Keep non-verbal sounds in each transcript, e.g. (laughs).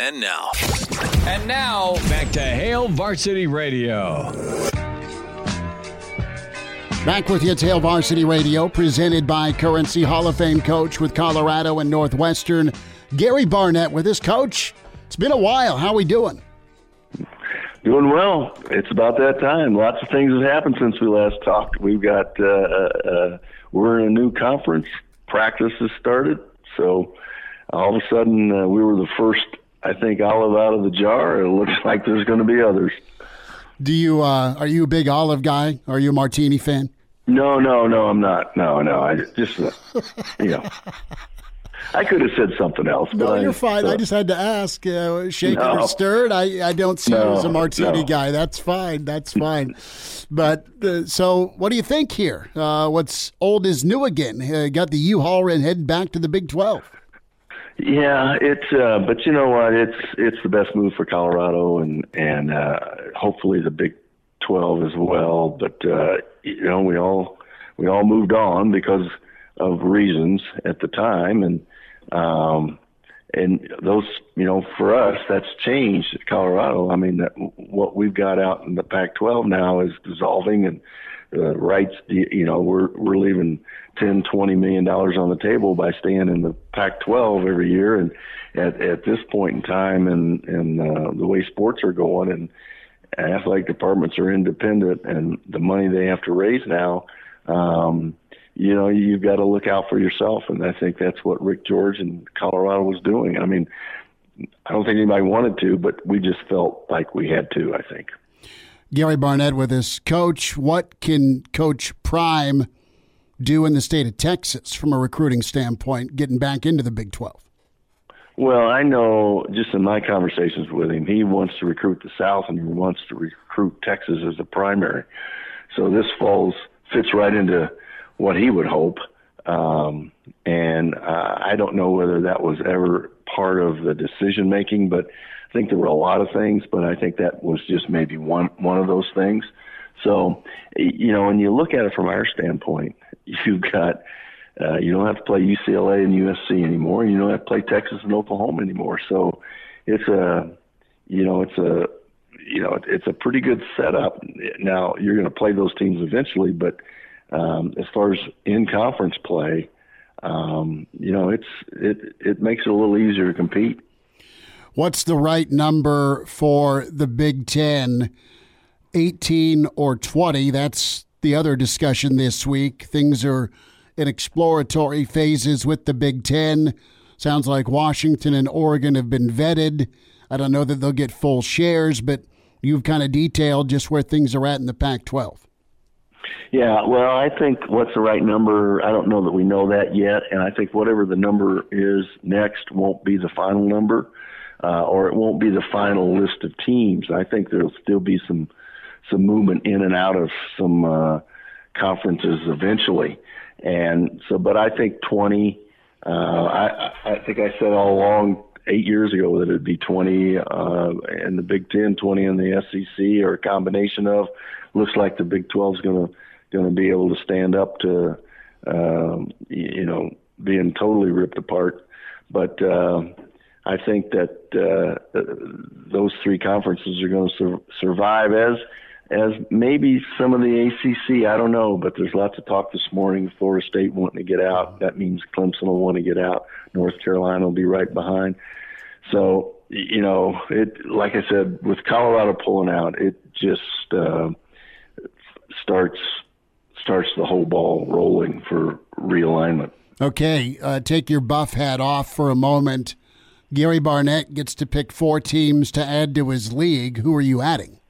And now. And now, back to Hail Varsity Radio. Back with you at Hail Varsity Radio, presented by Currency Hall of Fame coach with Colorado and Northwestern, Gary Barnett with his coach. It's been a while. How are we doing? Doing well. It's about that time. Lots of things have happened since we last talked. We've got uh, uh, uh we're in a new conference. Practice has started, so all of a sudden uh, we were the first, I think, olive out of the jar. It looks (laughs) like there's going to be others. Do you uh, are you a big olive guy? Are you a martini fan? No, no, no, I'm not. No, no, I just uh, you know. I could have said something else. No, you're fine. I just had to ask. Uh, shaken no, or stirred? I, I don't see no, you as a martini no. guy. That's fine. That's fine. but uh, so, what do you think here? Uh, what's old is new again. Uh, got the U-Haul and heading back to the Big Twelve. Yeah, it's uh, but you know what? It's it's the best move for Colorado and and uh, hopefully the Big Twelve as well. But uh, you know, we all we all moved on because of reasons at the time, and um, and those, you know, for us, that's changed Colorado. I mean, that, what we've got out in the Pac-12 now is dissolving, and the rights, you know, we're we're leaving 10, 20 million dollars on the table by staying in the Pac-12 every year, and at at this point in time, and and uh, the way sports are going, and athletic departments are independent, and the money they have to raise now. Um, you know, you've got to look out for yourself. And I think that's what Rick George and Colorado was doing. I mean, I don't think anybody wanted to, but we just felt like we had to, I think. Gary Barnett with us. Coach, what can Coach Prime do in the state of Texas from a recruiting standpoint, getting back into the Big 12? Well, I know just in my conversations with him, he wants to recruit the South and he wants to recruit Texas as a primary. So this falls fits right into what he would hope. Um, and uh, I don't know whether that was ever part of the decision making, but I think there were a lot of things, but I think that was just maybe one one of those things. So, you know, when you look at it from our standpoint, (laughs) you've got uh, you don't have to play UCLA and USC anymore. You don't have to play Texas and Oklahoma anymore. So, it's a you know it's a you know it's a pretty good setup. Now you're going to play those teams eventually, but um, as far as in conference play, um, you know, it's it it makes it a little easier to compete. What's the right number for the Big Ten? 18 or 20? That's the other discussion this week. Things are in exploratory phases with the Big Ten. Sounds like Washington and Oregon have been vetted. I don't know that they'll get full shares, but you've kind of detailed just where things are at in the Pac 12. Yeah, well, I think what's the right number, I don't know that we know that yet. And I think whatever the number is next won't be the final number, uh, or it won't be the final list of teams. I think there'll still be some some movement in and out of some uh, conferences eventually. And so, but I think 20, uh, I, I think I said all along eight years ago that it'd be 20 uh, in the Big Ten, 20 in the SEC, or a combination of. Looks like the Big 12 is going to going to be able to stand up to, um, you know, being totally ripped apart. But uh, I think that uh, those three conferences are going to sur- survive as as maybe some of the ACC. I don't know, but there's lots of talk this morning. Florida State wanting to get out. That means Clemson will want to get out. North Carolina will be right behind. So you know, it like I said, with Colorado pulling out, it just uh, starts starts the whole ball rolling for realignment. Okay, uh, take your buff hat off for a moment. Gary Barnett gets to pick four teams to add to his league. Who are you adding?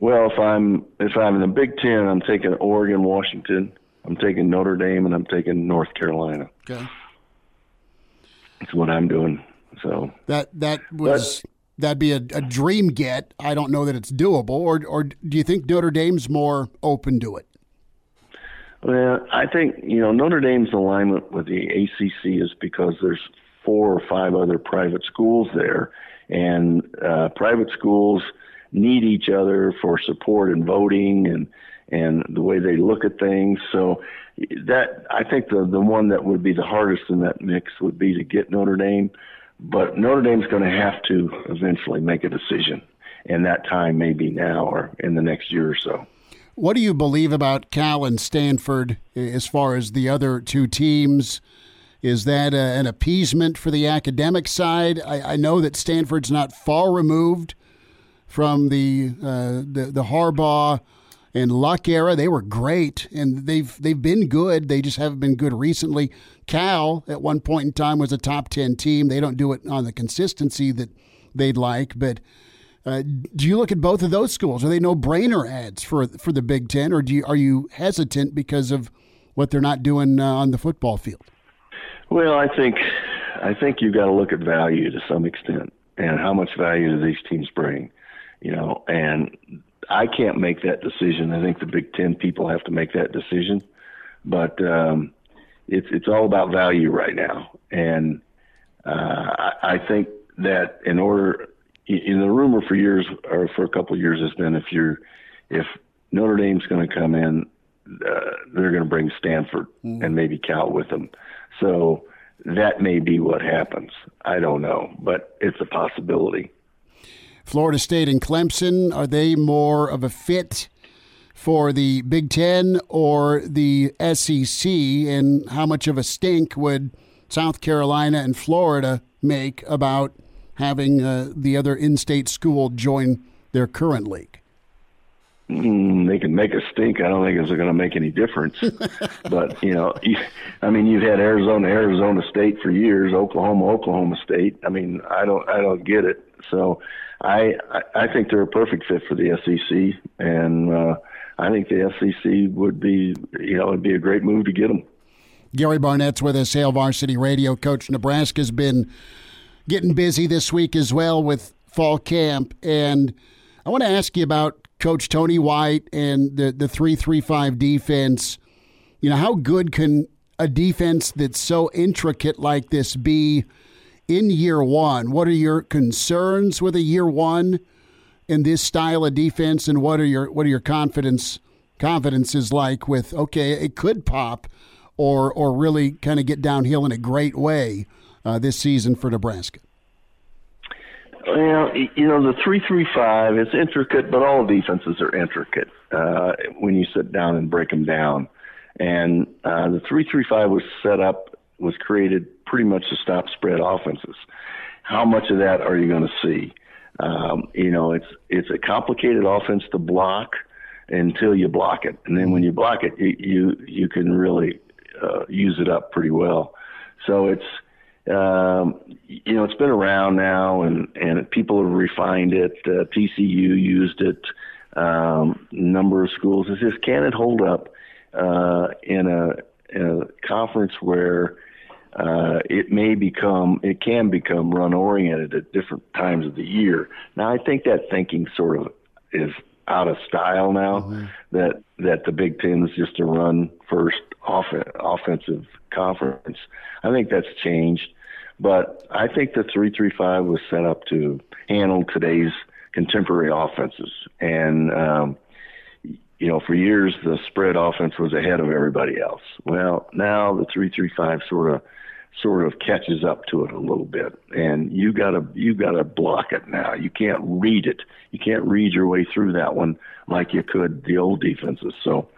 Well, if I'm if I'm in the Big Ten, I'm taking Oregon, Washington. I'm taking Notre Dame, and I'm taking North Carolina. Okay, that's what I'm doing. So that that was that'd be a, a dream get. I don't know that it's doable, or or do you think Notre Dame's more open to it? Well, I think you know Notre Dame's alignment with the ACC is because there's four or five other private schools there, and uh, private schools need each other for support and voting and and the way they look at things. So that I think the the one that would be the hardest in that mix would be to get Notre Dame. but Notre Dame's going to have to eventually make a decision, and that time may be now or in the next year or so. What do you believe about Cal and Stanford as far as the other two teams? Is that a, an appeasement for the academic side? I, I, know that Stanford's not far removed from the uh, the, the Harbaugh and Luck era. They were great, and they've they've been good. They just haven't been good recently. Cal at one point in time was a top ten team. They don't do it on the consistency that they'd like, but uh, do you look at both of those schools? Are they no brainer ads for for the Big Ten, or do you, are you hesitant because of what they're not doing uh, on the football field? Well, I think I think you've got to look at value to some extent, and how much value do these teams bring? You know, and I can't make that decision. I think the Big Ten people have to make that decision, but um, it's it's all about value right now, and uh, I, I think that in order in the rumor for years or for a couple of years has been if you're if Notre Dame's going to come in, uh, they're going to bring Stanford mm. and maybe Cal with them. So that may be what happens. I don't know, but it's a possibility. Florida State and Clemson are they more of a fit for the Big Ten or the SEC? And how much of a stink would South Carolina and Florida make about having uh, the other in-state school join their current league? Mm, they can make a stink. I don't think it's going to make any difference. (laughs) but you know, you, I mean, you've had Arizona, Arizona State for years, Oklahoma, Oklahoma State. I mean, I don't, I don't get it. So, I, I think they're a perfect fit for the SEC, and uh, I think the SEC would be, you know, it'd be a great move to get them. Gary Barnett's with us, Hail Varsity Radio. Coach Nebraska's been getting busy this week as well with fall camp. And I want to ask you about Coach Tony White and the, the 335 defense. You know, how good can a defense that's so intricate like this be in year one? What are your concerns with a year one in this style of defense, and what are your what are your confidence confidences like with okay, it could pop or or really kind of get downhill in a great way uh, this season for Nebraska? Well, you know, the three-three-five is intricate, but all defenses are intricate uh, when you sit down and break them down. And uh, the three-three-five was set up, was created pretty much to stop spread offenses. How much of that are you going to see? Um, you know, it's it's a complicated offense to block until you block it, and then when you block it, you you, you can really uh, use it up pretty well. So it's um, you know, it's been around now, and and people have refined it. Uh, TCU used it. Um, number of schools. It's just can it hold up uh, in a in a conference where uh, it may become, it can become run oriented at different times of the year. Now, I think that thinking sort of is out of style now. Mm-hmm. That that the Big Ten is just a run first off, offensive conference. I think that's changed, but I think the three three five was set up to handle today's contemporary offenses. And um, you know, for years the spread offense was ahead of everybody else. Well, now the three three five sort of sort of catches up to it a little bit and you got to you got to block it now you can't read it you can't read your way through that one like you could the old defenses so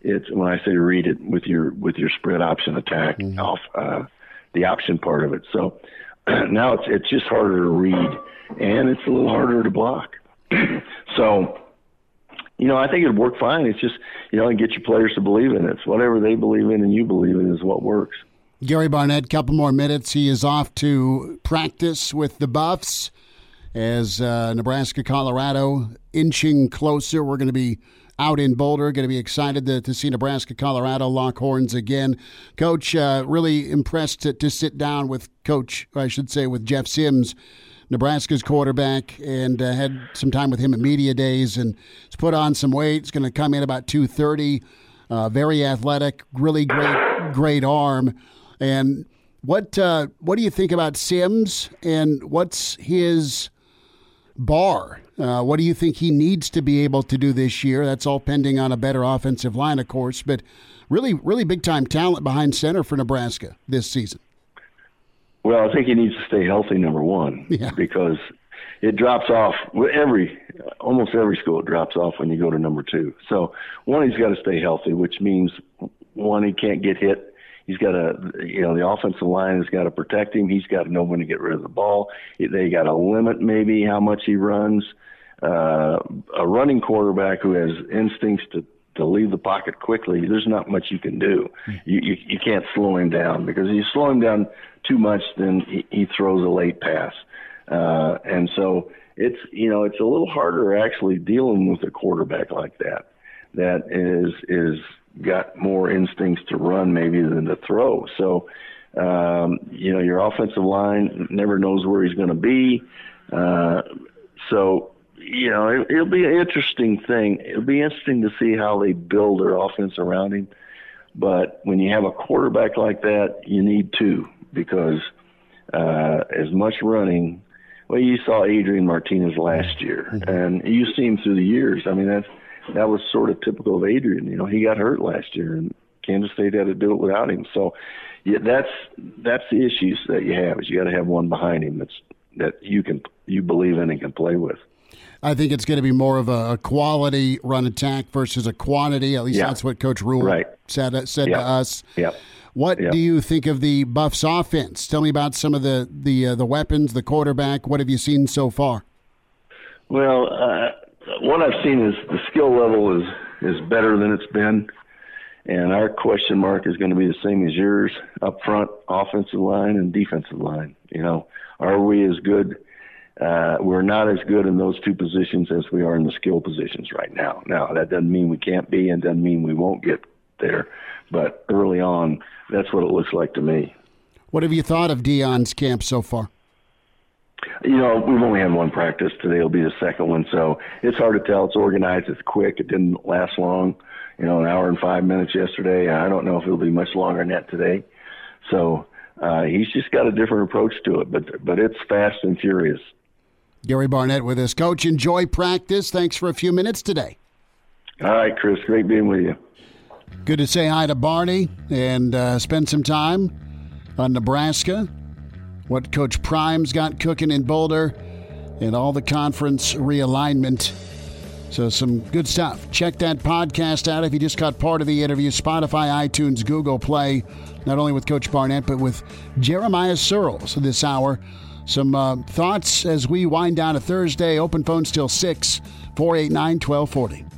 it's when i say read it with your with your spread option attack mm-hmm. off uh the option part of it so (clears throat) now it's it's just harder to read and it's a little harder to block (clears throat) so you know, I think it'd work fine. It's just, you know, and get your players to believe in it. It's whatever they believe in and you believe in is what works. Gary Barnett, couple more minutes. He is off to practice with the Buffs as uh, Nebraska, Colorado inching closer. We're going to be out in Boulder. Going to be excited to, to see Nebraska, Colorado lock horns again. Coach, uh, really impressed to, to sit down with Coach, I should say, with Jeff Sims. Nebraska's quarterback, and uh, had some time with him at media days, and he's put on some weight. He's going to come in about two thirty. Uh, very athletic, really great, great arm. And what uh, what do you think about Sims and what's his bar? Uh, what do you think he needs to be able to do this year? That's all pending on a better offensive line, of course, but really, really big time talent behind center for Nebraska this season. Well, I think he needs to stay healthy. Number one, Yeah. because it drops off with every almost every school. It drops off when you go to number two. So one, he's got to stay healthy, which means one, he can't get hit. He's got to, you know, the offensive line has got to protect him. He's got to know when to get rid of the ball. They got to limit maybe how much he runs. Uh, a running quarterback who has instincts to to leave the pocket quickly, there's not much you can do. You you, you can't slow him down because if you slow him down too much, then he, he throws a late pass. Uh, and so it's you know it's a little harder actually dealing with a quarterback like that that is is got more instincts to run maybe than to throw. So um, you know your offensive line never knows where he's going to be. Uh, so you know it, it'll be an interesting thing. It'll be interesting to see how they build their offense around him. But when you have a quarterback like that, you need two because uh, as much running. Well, you saw Adrian Martinez last year, and you see him through the years. I mean, that's that was sort of typical of Adrian. You know, he got hurt last year, and Kansas State had to do it without him. So, yeah, that's that's the issues that you have. Is you got to have one behind him that's that you can you believe in and can play with. I think it's going to be more of a, quality run attack versus a quantity. At least Yeah. that's what Coach Rhule Right. said said Yeah. to us. Yep. What Yeah. do you think of the Buffs offense? Tell me about some of the the uh, the weapons, the quarterback. What have you seen so far? Well, uh, what I've seen is the skill level is is better than it's been, and our question mark is going to be the same as yours up front, offensive line and defensive line. You know, are we as good? Uh, we're not as good in those two positions as we are in the skill positions right now. Now that doesn't mean we can't be, and doesn't mean we won't get there. But early on, that's what it looks like to me. What have you thought of Deion's camp so far? You know, we've only had one practice. Today It'll be the second one, so it's hard to tell. It's organized. It's quick. It didn't last long. You know, an hour and five minutes yesterday. I don't know if it'll be much longer than that today. So uh, he's just got a different approach to it, but but it's fast and furious. Gary Barnett with us. Coach, enjoy practice. Thanks for a few minutes today. All right, Chris, great being with you. Good to say hi to Barney and uh, spend some time on Nebraska, what Coach Prime's got cooking in Boulder, and all the conference realignment. So, some good stuff. Check that podcast out if you just got part of the interview. Spotify, iTunes, Google Play, not only with Coach Barnett, but with Jeremiah Searles this hour. Some uh, thoughts as we wind down a Thursday. Open phone still 6 489 1240.